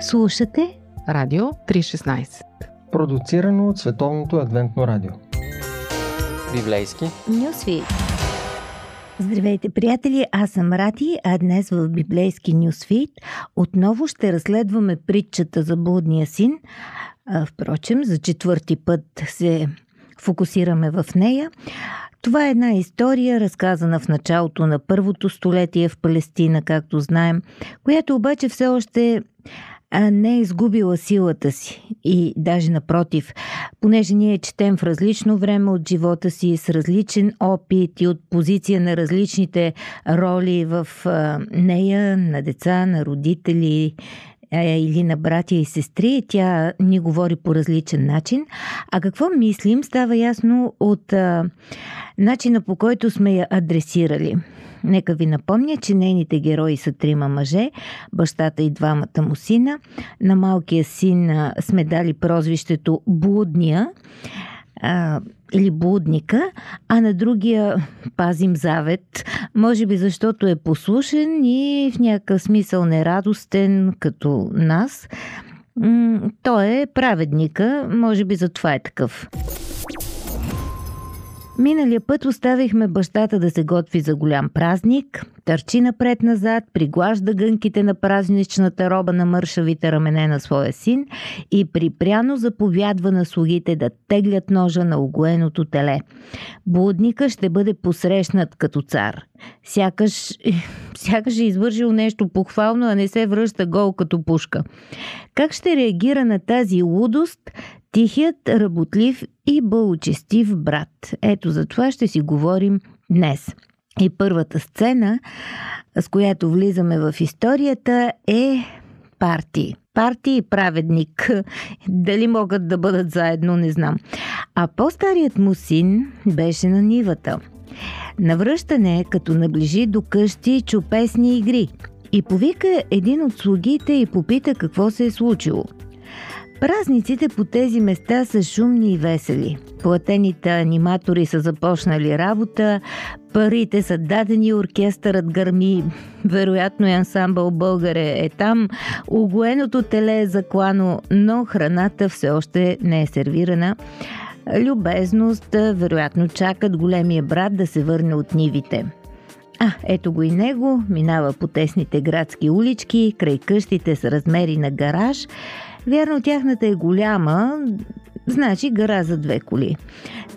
Слушате Радио 316 Продуцирано от Световното адвентно радио Библейски Нюсви Здравейте, приятели! Аз съм Ради, а днес в библейски Нюсфит отново ще разследваме притчата за блудния син. А, впрочем, за четвърти път се фокусираме в нея. Това е една история, разказана в началото на първото столетие в Палестина, както знаем, която обаче все още не е изгубила силата си. И даже напротив, понеже ние четем в различно време от живота си, с различен опит и от позиция на различните роли в нея, на деца, на родители, или на братя и сестри, тя ни говори по различен начин. А какво мислим, става ясно от а, начина по който сме я адресирали. Нека ви напомня, че нейните герои са трима мъже, бащата и двамата му сина. На малкия син сме дали прозвището Блудния а, или блудника, а на другия пазим завет, може би защото е послушен и в някакъв смисъл нерадостен като нас. Той е праведника, може би затова е такъв. Миналия път оставихме бащата да се готви за голям празник, търчи напред-назад, приглажда гънките на празничната роба на мършавите рамене на своя син и припряно заповядва на слугите да теглят ножа на огоеното теле. Блудника ще бъде посрещнат като цар. Сякаш, сякаш е извършил нещо похвално, а не се връща гол като пушка. Как ще реагира на тази лудост тихият, работлив и бълчестив брат. Ето за това ще си говорим днес. И първата сцена, с която влизаме в историята е парти. Парти и праведник. Дали могат да бъдат заедно, не знам. А по-старият му син беше на нивата. Навръщане, като наближи до къщи чупесни игри. И повика един от слугите и попита какво се е случило – Празниците по тези места са шумни и весели. Платените аниматори са започнали работа, парите са дадени, оркестърът гърми, вероятно и ансамбъл българе е там, огоеното теле е заклано, но храната все още не е сервирана. Любезност, вероятно чакат големия брат да се върне от нивите. А, ето го и него, минава по тесните градски улички, край къщите с размери на гараж – Вярно, тяхната е голяма, значи гара за две коли.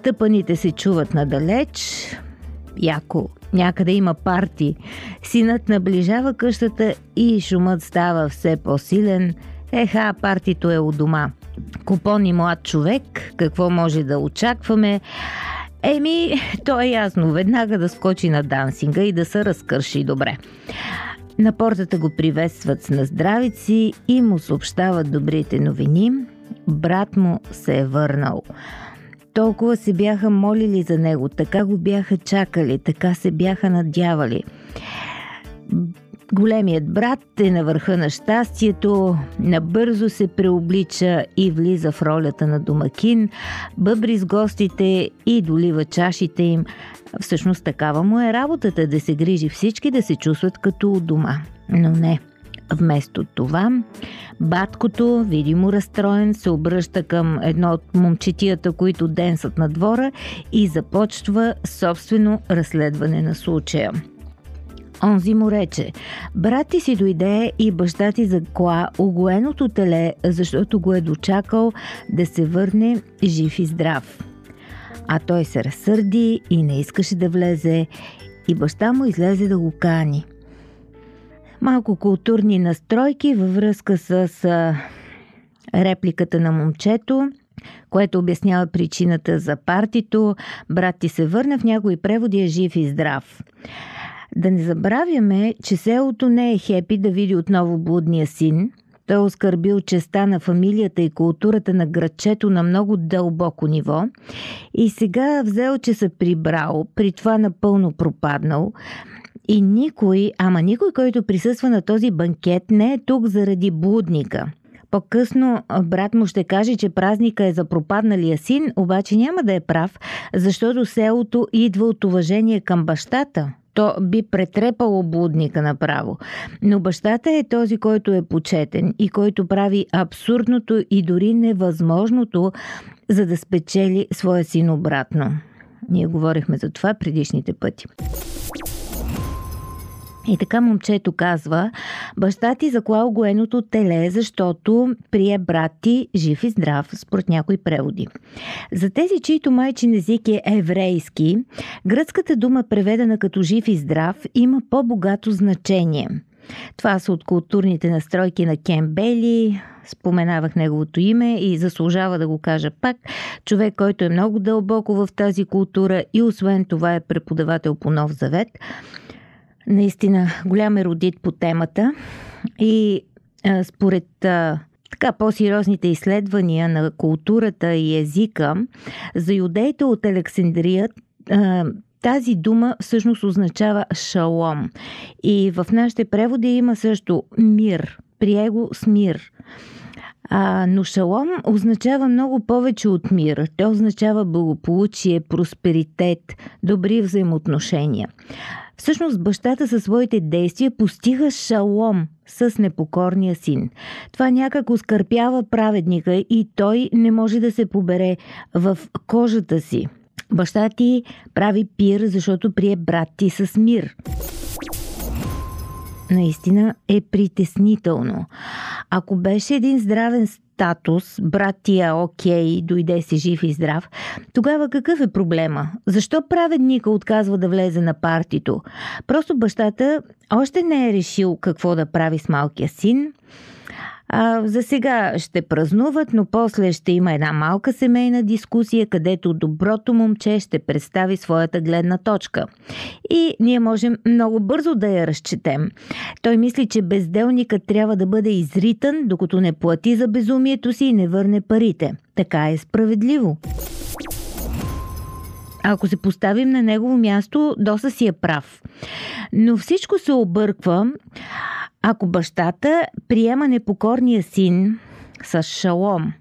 Тъпаните се чуват надалеч, яко някъде има парти. Синът наближава къщата и шумът става все по-силен. Еха, партито е у дома. Купон и млад човек, какво може да очакваме? Еми, то е ясно. Веднага да скочи на дансинга и да се разкърши добре. На портата го приветстват с наздравици и му съобщават добрите новини. Брат му се е върнал. Толкова се бяха молили за него, така го бяха чакали, така се бяха надявали. Големият брат е на върха на щастието, набързо се преоблича и влиза в ролята на домакин, бъбри с гостите и долива чашите им. Всъщност такава му е работата да се грижи всички да се чувстват като у дома. Но не. Вместо това, баткото, видимо разстроен, се обръща към едно от момчетията, които денсат на двора и започва собствено разследване на случая. Онзи му рече, брат ти си дойде и баща ти закла огоеното теле, защото го е дочакал да се върне жив и здрав. А той се разсърди и не искаше да влезе и баща му излезе да го кани. Малко културни настройки във връзка с репликата на момчето, което обяснява причината за партито. Брат ти се върна в някои преводи е жив и здрав. Да не забравяме, че селото не е хепи да види отново блудния син. Той е оскърбил честа на фамилията и културата на градчето на много дълбоко ниво и сега взел, че се прибрал, при това напълно пропаднал. И никой, ама никой, който присъства на този банкет, не е тук заради блудника – по-късно брат му ще каже, че празника е за пропадналия син, обаче няма да е прав, защото селото идва от уважение към бащата, то би претрепало блудника направо. Но бащата е този, който е почетен и който прави абсурдното и дори невъзможното, за да спечели своя син обратно. Ние говорихме за това предишните пъти. И така момчето казва, баща ти заклал гоеното теле, защото прие брат ти жив и здрав, според някои преводи. За тези, чието майчин език е еврейски, гръцката дума, преведена като жив и здрав, има по-богато значение. Това са от културните настройки на Кен Бели, споменавах неговото име и заслужава да го кажа пак. Човек, който е много дълбоко в тази култура и освен това е преподавател по Нов Завет – наистина голям еродит по темата и а, според а, така по-сериозните изследвания на културата и езика, за юдеите от Александрия а, тази дума всъщност означава шалом. И в нашите преводи има също мир, приего с мир. А, но шалом означава много повече от мир. Той означава благополучие, просперитет, добри взаимоотношения. Всъщност бащата със своите действия постига шалом с непокорния син. Това някак оскърпява праведника и той не може да се побере в кожата си. Баща ти прави пир, защото прие брат ти с мир наистина е притеснително. Ако беше един здравен статус, брат ти е окей, дойде си жив и здрав, тогава какъв е проблема? Защо праведника отказва да влезе на партито? Просто бащата още не е решил какво да прави с малкия син – а, за сега ще празнуват, но после ще има една малка семейна дискусия, където доброто момче ще представи своята гледна точка. И ние можем много бързо да я разчетем. Той мисли, че безделникът трябва да бъде изритан, докато не плати за безумието си и не върне парите. Така е справедливо. Ако се поставим на негово място, доса си е прав. Но всичко се обърква, ако бащата приема непокорния син с шалом,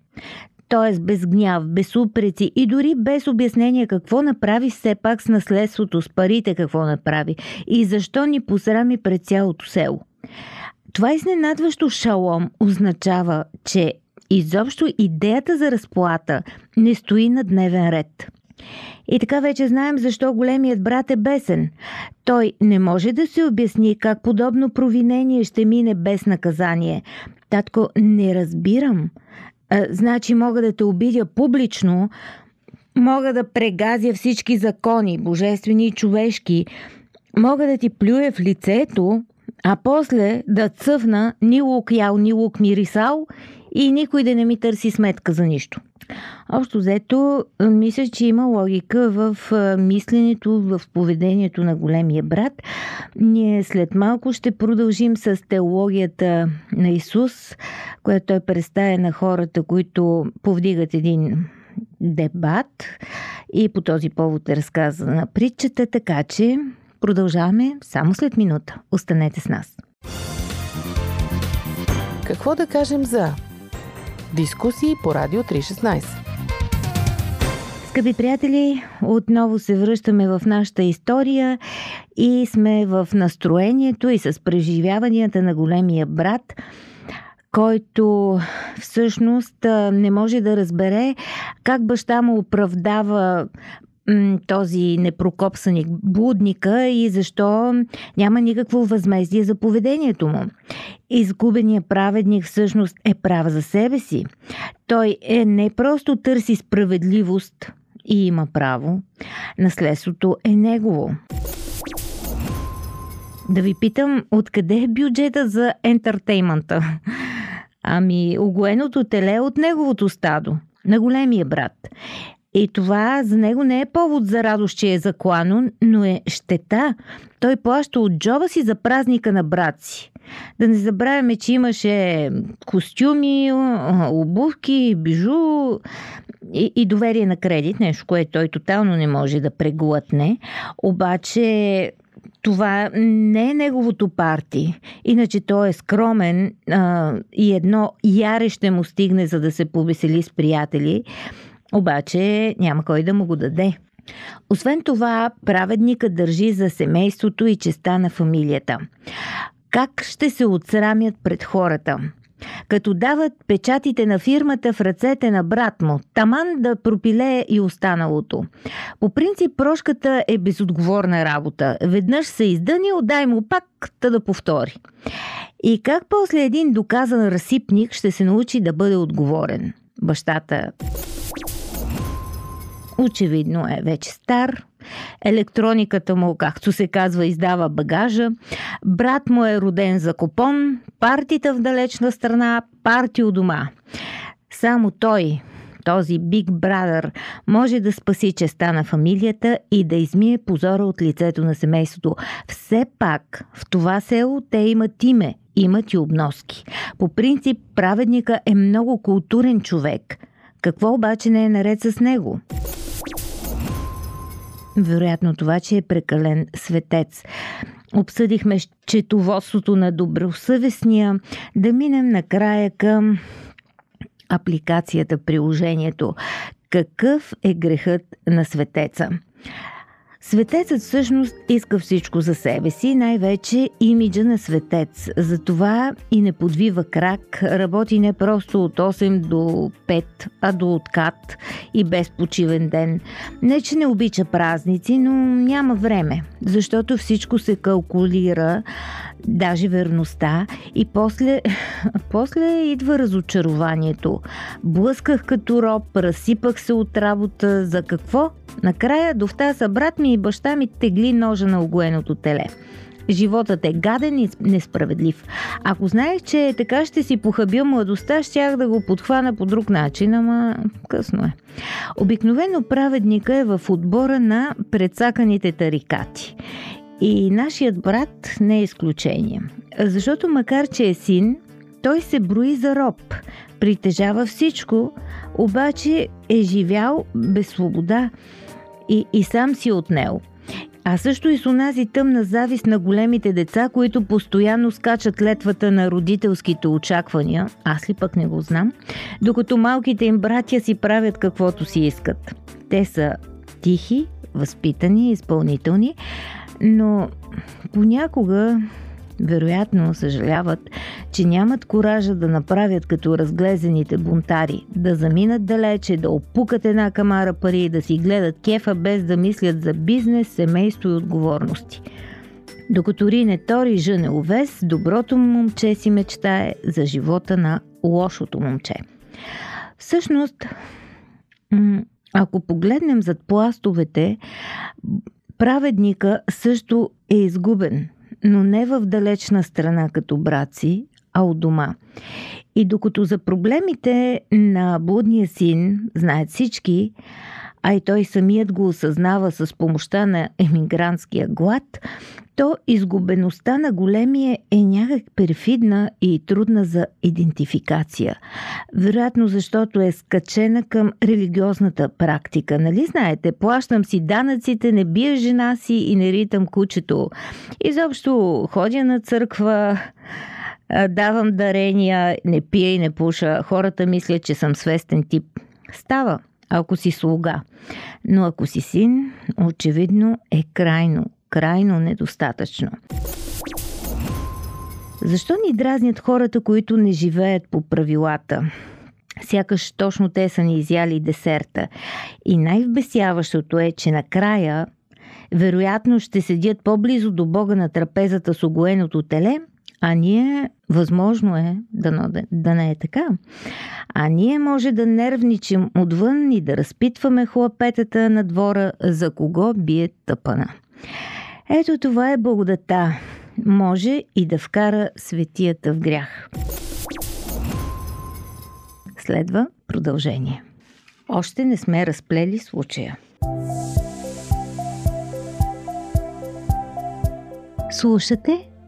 т.е. без гняв, без упреци и дори без обяснение какво направи все пак с наследството, с парите какво направи и защо ни посрами пред цялото село. Това изненадващо шалом означава, че изобщо идеята за разплата не стои на дневен ред. И така вече знаем защо големият брат е бесен. Той не може да се обясни как подобно провинение ще мине без наказание. Татко, не разбирам. А, значи мога да те обидя публично, мога да прегазя всички закони, божествени и човешки, мога да ти плюя в лицето, а после да цъфна ни лук ял, ни лук мирисал и никой да не ми търси сметка за нищо. Общо взето, мисля, че има логика в мисленето, в поведението на големия брат. Ние след малко ще продължим с теологията на Исус, която той представя на хората, които повдигат един дебат и по този повод е разказана притчата, така че продължаваме само след минута. Останете с нас. Какво да кажем за Дискусии по Радио 316. Скъпи приятели, отново се връщаме в нашата история и сме в настроението и с преживяванията на големия брат, който всъщност не може да разбере как баща му оправдава този непрокопсаник блудника и защо няма никакво възмездие за поведението му. Изгубеният праведник всъщност е прав за себе си. Той е не просто търси справедливост и има право. Наследството е негово. Да ви питам, откъде е бюджета за ентертеймента? Ами, огоеното теле е от неговото стадо, на големия брат. И това за него не е повод за радост, че е заклано, но е щета. Той плаща от джоба си за празника на брат си. Да не забравяме, че имаше костюми, обувки, бижу и, и доверие на кредит, нещо, което той тотално не може да преглътне. Обаче това не е неговото парти. Иначе той е скромен а, и едно яре ще му стигне, за да се повесели с приятели обаче няма кой да му го даде. Освен това, праведника държи за семейството и честа на фамилията. Как ще се отсрамят пред хората? Като дават печатите на фирмата в ръцете на брат му, таман да пропилее и останалото. По принцип, прошката е безотговорна работа. Веднъж се издъни, отдай му пак, та да повтори. И как после един доказан разсипник ще се научи да бъде отговорен? Бащата очевидно е вече стар. Електрониката му, както се казва, издава багажа. Брат му е роден за купон. Партията в далечна страна, парти у дома. Само той, този Big Brother, може да спаси честа на фамилията и да измие позора от лицето на семейството. Все пак, в това село те имат име, имат и обноски. По принцип, праведника е много културен човек. Какво обаче не е наред с него? Вероятно това, че е прекален светец. Обсъдихме четоводството на добросъвестния, да минем накрая към апликацията, приложението. Какъв е грехът на светеца? Светецът всъщност иска всичко за себе си, най-вече имиджа на светец. Затова и не подвива крак, работи не просто от 8 до 5, а до откат и без почивен ден. Не, че не обича празници, но няма време, защото всичко се калкулира, даже верността и после, после идва разочарованието. Блъсках като роб, разсипах се от работа. За какво? Накрая довта са брат ми и баща ми тегли ножа на огоеното теле. Животът е гаден и несправедлив. Ако знаех, че така ще си похабил младостта, щях да го подхвана по друг начин, ама късно е. Обикновено праведника е в отбора на предсаканите тарикати. И нашият брат не е изключение. Защото макар, че е син, той се брои за роб. Притежава всичко, обаче е живял без свобода и, и сам си отнел. А също и с онази тъмна завист на големите деца, които постоянно скачат летвата на родителските очаквания, аз ли пък не го знам, докато малките им братя си правят каквото си искат. Те са тихи, възпитани, изпълнителни, но понякога вероятно съжаляват, че нямат коража да направят като разглезените бунтари, да заминат далече, да опукат една камара пари и да си гледат кефа без да мислят за бизнес, семейство и отговорности. Докато Рине Тори жъне овес, доброто момче си мечтае за живота на лошото момче. Всъщност, ако погледнем зад пластовете, праведника също е изгубен, но не в далечна страна като брат си, а от дома. И докато за проблемите на блудния син знаят всички, а и той самият го осъзнава с помощта на емигрантския глад, то изгубеността на големия е някак перфидна и трудна за идентификация. Вероятно, защото е скачена към религиозната практика. Нали знаете, плащам си данъците, не бия жена си и не ритам кучето. Изобщо ходя на църква, давам дарения, не пия и не пуша. Хората мислят, че съм свестен тип. Става, ако си слуга. Но ако си син, очевидно е крайно, крайно недостатъчно. Защо ни дразнят хората, които не живеят по правилата? Сякаш точно те са ни изяли десерта. И най-вбесяващото е, че накрая вероятно ще седят по-близо до Бога на трапезата с огоеното теле, а ние, възможно е да, да не е така, а ние може да нервничим отвън и да разпитваме хлапетата на двора за кого бие тъпана. Ето това е благодата. Може и да вкара светията в грях. Следва продължение. Още не сме разплели случая. Слушате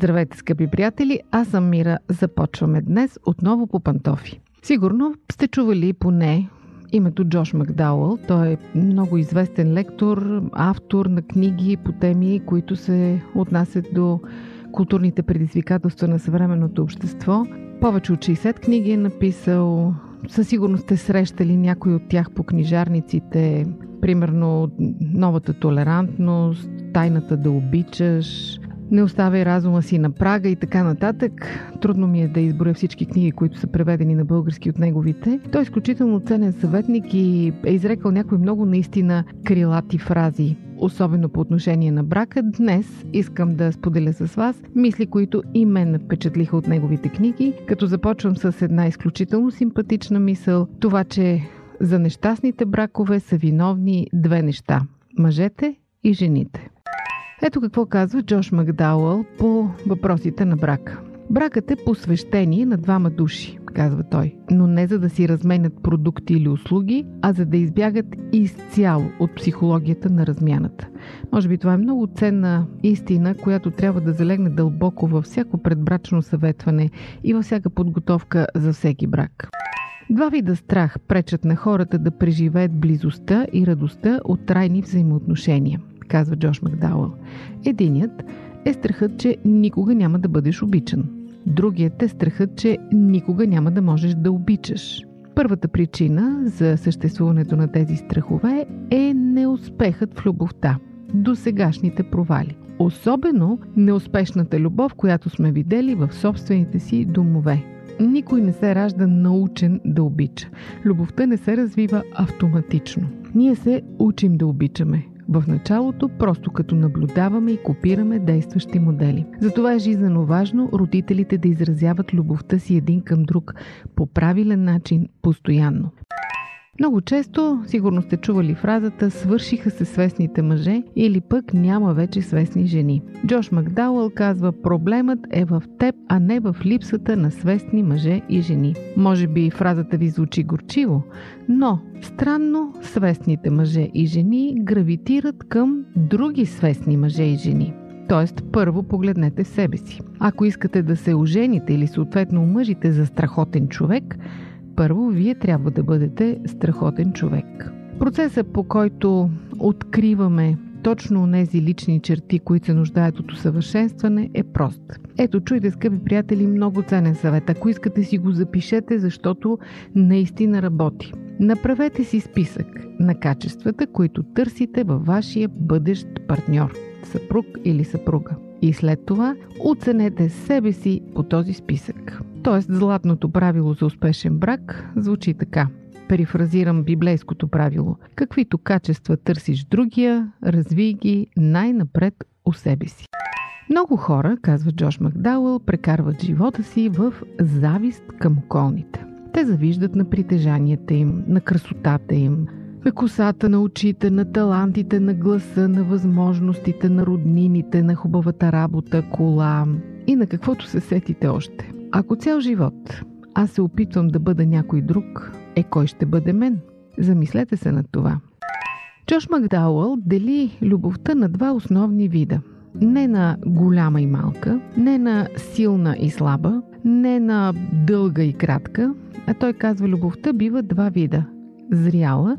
Здравейте, скъпи приятели! Аз съм Мира. Започваме днес отново по пантофи. Сигурно сте чували поне името Джош Макдауъл. Той е много известен лектор, автор на книги по теми, които се отнасят до културните предизвикателства на съвременното общество. Повече от 60 книги е написал. Със сигурност сте срещали някои от тях по книжарниците. Примерно Новата толерантност, Тайната да обичаш, не оставяй разума си на прага и така нататък. Трудно ми е да изборя всички книги, които са преведени на български от неговите. Той е изключително ценен съветник и е изрекал някои много наистина крилати фрази особено по отношение на брака, днес искам да споделя с вас мисли, които и мен впечатлиха от неговите книги, като започвам с една изключително симпатична мисъл, това, че за нещастните бракове са виновни две неща – мъжете и жените. Ето какво казва Джош Макдауъл по въпросите на брака. Бракът е посвещение на двама души, казва той, но не за да си разменят продукти или услуги, а за да избягат изцяло от психологията на размяната. Може би това е много ценна истина, която трябва да залегне дълбоко във всяко предбрачно съветване и във всяка подготовка за всеки брак. Два вида страх пречат на хората да преживеят близостта и радостта от трайни взаимоотношения – казва Джош Макдауъл. Единият е страхът, че никога няма да бъдеш обичан. Другият е страхът, че никога няма да можеш да обичаш. Първата причина за съществуването на тези страхове е неуспехът в любовта, до сегашните провали. Особено неуспешната любов, която сме видели в собствените си домове. Никой не се ражда научен да обича. Любовта не се развива автоматично. Ние се учим да обичаме в началото, просто като наблюдаваме и копираме действащи модели. Затова е жизненно важно родителите да изразяват любовта си един към друг по правилен начин, постоянно. Много често, сигурно сте чували фразата «свършиха се свестните мъже» или пък «няма вече свестни жени». Джош Макдауъл казва «проблемът е в теб, а не в липсата на свестни мъже и жени». Може би фразата ви звучи горчиво, но странно свестните мъже и жени гравитират към други свестни мъже и жени. Тоест, първо погледнете себе си. Ако искате да се ожените или съответно омъжите за страхотен човек – първо, вие трябва да бъдете страхотен човек. Процесът по който откриваме точно тези лични черти, които се нуждаят от усъвършенстване, е прост. Ето, чуйте, скъпи приятели, много ценен съвет. Ако искате си го запишете, защото наистина работи. Направете си списък на качествата, които търсите във вашия бъдещ партньор, съпруг или съпруга. И след това оценете себе си по този списък. Тоест, златното правило за успешен брак звучи така. Перифразирам библейското правило. Каквито качества търсиш другия, развий ги най-напред у себе си. Много хора, казва Джош Макдауъл, прекарват живота си в завист към околните. Те завиждат на притежанията им, на красотата им, на косата на очите, на талантите, на гласа, на възможностите, на роднините, на хубавата работа, кола и на каквото се сетите още. Ако цял живот аз се опитвам да бъда някой друг, е кой ще бъде мен? Замислете се над това. Джош Макдауъл дели любовта на два основни вида. Не на голяма и малка, не на силна и слаба, не на дълга и кратка, а той казва любовта бива два вида – зряла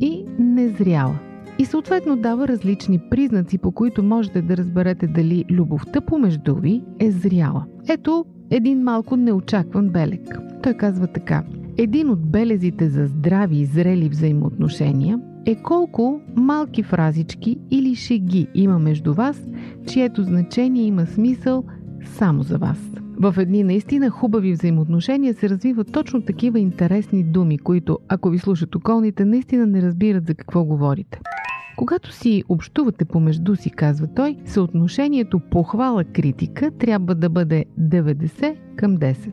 и незряла. И съответно дава различни признаци, по които можете да разберете дали любовта помежду ви е зряла. Ето един малко неочакван белег. Той казва така. Един от белезите за здрави и зрели взаимоотношения е колко малки фразички или шеги има между вас, чието значение има смисъл само за вас. В едни наистина хубави взаимоотношения се развиват точно такива интересни думи, които, ако ви слушат околните, наистина не разбират за какво говорите. Когато си общувате помежду си, казва той, съотношението похвала-критика трябва да бъде 90 към 10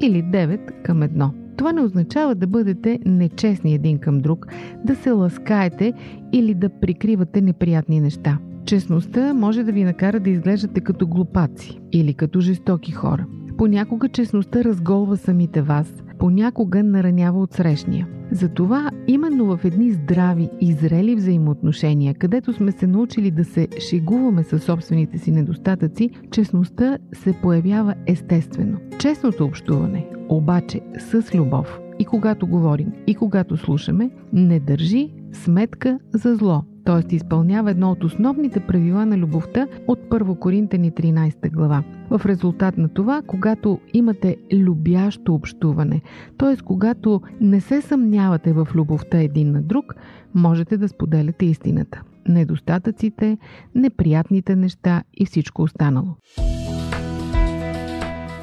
или 9 към 1. Това не означава да бъдете нечестни един към друг, да се ласкаете или да прикривате неприятни неща. Честността може да ви накара да изглеждате като глупаци или като жестоки хора. Понякога честността разголва самите вас, понякога наранява от срещния. Затова именно в едни здрави и зрели взаимоотношения, където сме се научили да се шегуваме със собствените си недостатъци, честността се появява естествено. Честното общуване, обаче с любов, и когато говорим, и когато слушаме, не държи сметка за зло, т.е. изпълнява едно от основните правила на любовта от 1 Коринтени 13 глава. В резултат на това, когато имате любящо общуване, т.е. когато не се съмнявате в любовта един на друг, можете да споделяте истината, недостатъците, неприятните неща и всичко останало.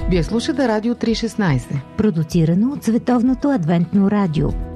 Вие слушате Радио 316, продуцирано от Световното адвентно радио.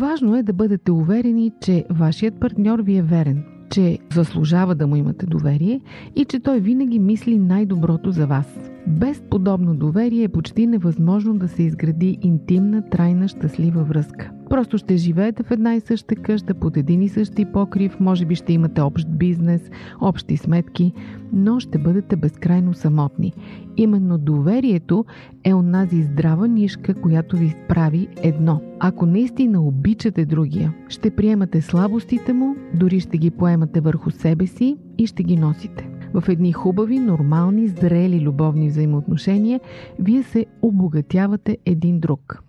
Важно е да бъдете уверени, че вашият партньор ви е верен, че заслужава да му имате доверие и че той винаги мисли най-доброто за вас. Без подобно доверие е почти невъзможно да се изгради интимна, трайна, щастлива връзка. Просто ще живеете в една и съща къща, под един и същи покрив, може би ще имате общ бизнес, общи сметки, но ще бъдете безкрайно самотни. Именно доверието е онази здрава нишка, която ви прави едно. Ако наистина обичате другия, ще приемате слабостите му, дори ще ги поемате върху себе си и ще ги носите в едни хубави, нормални, зрели любовни взаимоотношения, вие се обогатявате един друг.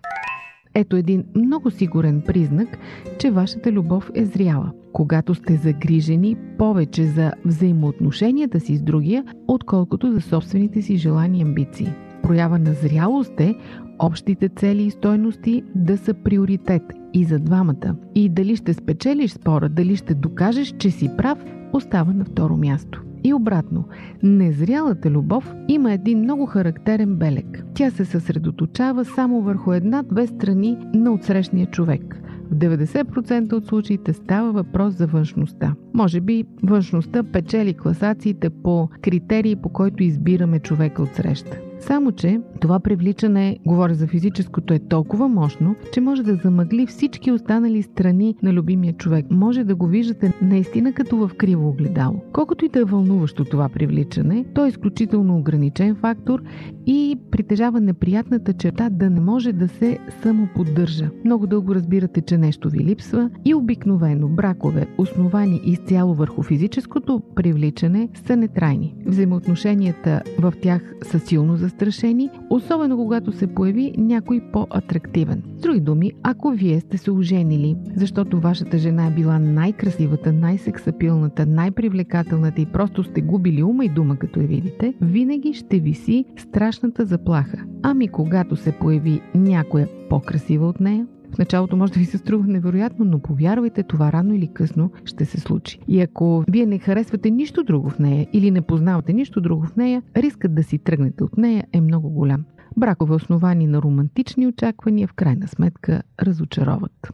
Ето един много сигурен признак, че вашата любов е зряла. Когато сте загрижени повече за взаимоотношенията си с другия, отколкото за собствените си желания и амбиции. Проява на зрялост е общите цели и стойности да са приоритет и за двамата. И дали ще спечелиш спора, дали ще докажеш, че си прав, остава на второ място. И обратно, незрялата любов има един много характерен белег. Тя се съсредоточава само върху една-две страни на отсрещния човек. В 90% от случаите става въпрос за външността. Може би външността печели класациите по критерии, по който избираме човека от среща. Само, че това привличане, говоря за физическото, е толкова мощно, че може да замъгли всички останали страни на любимия човек. Може да го виждате наистина като в криво огледало. Колкото и да е вълнуващо това привличане, то е изключително ограничен фактор и притежава неприятната черта да не може да се самоподдържа. Много дълго разбирате, че нещо ви липсва и обикновено бракове, основани изцяло върху физическото привличане, са нетрайни. Взаимоотношенията в тях са силно застрашени, особено когато се появи някой по-атрактивен. С други думи, ако вие сте се оженили, защото вашата жена е била най-красивата, най-сексапилната, най-привлекателната и просто сте губили ума и дума, като я видите, винаги ще виси страшната заплаха. Ами когато се появи някоя по-красива от нея, в началото може да ви се струва невероятно, но повярвайте, това рано или късно ще се случи. И ако вие не харесвате нищо друго в нея или не познавате нищо друго в нея, рискът да си тръгнете от нея е много голям. Бракове основани на романтични очаквания в крайна сметка разочароват.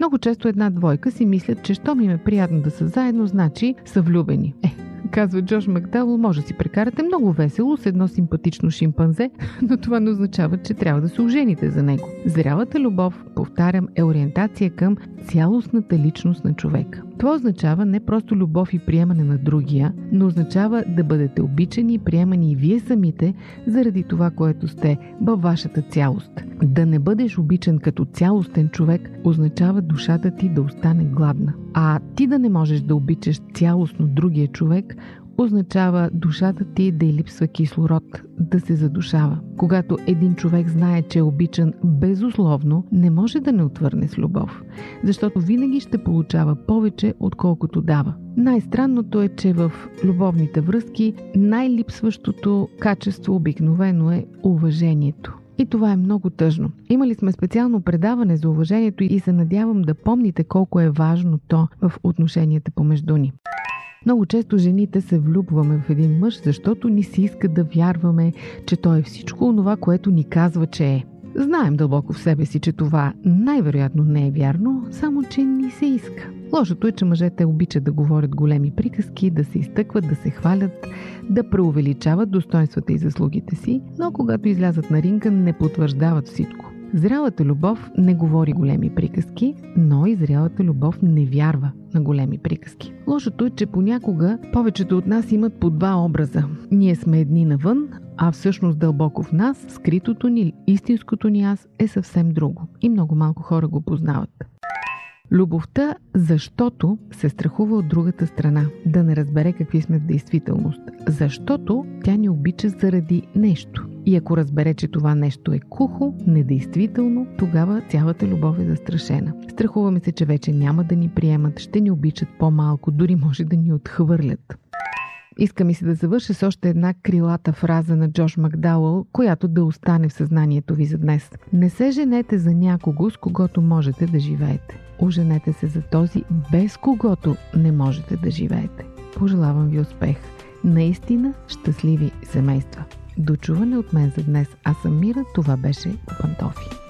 Много често една двойка си мислят, че щом им е приятно да са заедно, значи са влюбени. Е, казва Джош Макдал, може да си прекарате много весело с едно симпатично шимпанзе, но това не означава, че трябва да се ожените за него. Зрялата любов, повтарям, е ориентация към цялостната личност на човека. Това означава не просто любов и приемане на другия, но означава да бъдете обичани и приемани и вие самите заради това, което сте във вашата цялост. Да не бъдеш обичан като цялостен човек означава душата ти да остане гладна. А ти да не можеш да обичаш цялостно другия човек означава душата ти да й липсва кислород, да се задушава. Когато един човек знае, че е обичан безусловно, не може да не отвърне с любов, защото винаги ще получава повече, отколкото дава. Най-странното е, че в любовните връзки най-липсващото качество обикновено е уважението. И това е много тъжно. Имали сме специално предаване за уважението и се надявам да помните колко е важно то в отношенията помежду ни. Много често жените се влюбваме в един мъж, защото ни се иска да вярваме, че той е всичко онова, което ни казва, че е. Знаем дълбоко в себе си, че това най-вероятно не е вярно, само че ни се иска. Лошото е, че мъжете обичат да говорят големи приказки, да се изтъкват, да се хвалят, да преувеличават достоинствата и заслугите си, но когато излязат на ринга не потвърждават всичко. Зрялата любов не говори големи приказки, но и зрялата любов не вярва на големи приказки. Лошото е, че понякога повечето от нас имат по два образа. Ние сме едни навън, а всъщност дълбоко в нас, скритото ни, истинското ни аз е съвсем друго. И много малко хора го познават. Любовта, защото се страхува от другата страна, да не разбере какви сме в действителност. Защото тя ни обича заради нещо. И ако разбере, че това нещо е кухо, недействително, тогава цялата любов е застрашена. Страхуваме се, че вече няма да ни приемат, ще ни обичат по-малко, дори може да ни отхвърлят. Иска ми се да завърша с още една крилата фраза на Джош Макдауъл, която да остане в съзнанието ви за днес. Не се женете за някого, с когото можете да живеете. Оженете се за този, без когото не можете да живеете. Пожелавам ви успех! Наистина щастливи семейства! Дочуване от мен за днес. Аз съм Мира, това беше Пантофи.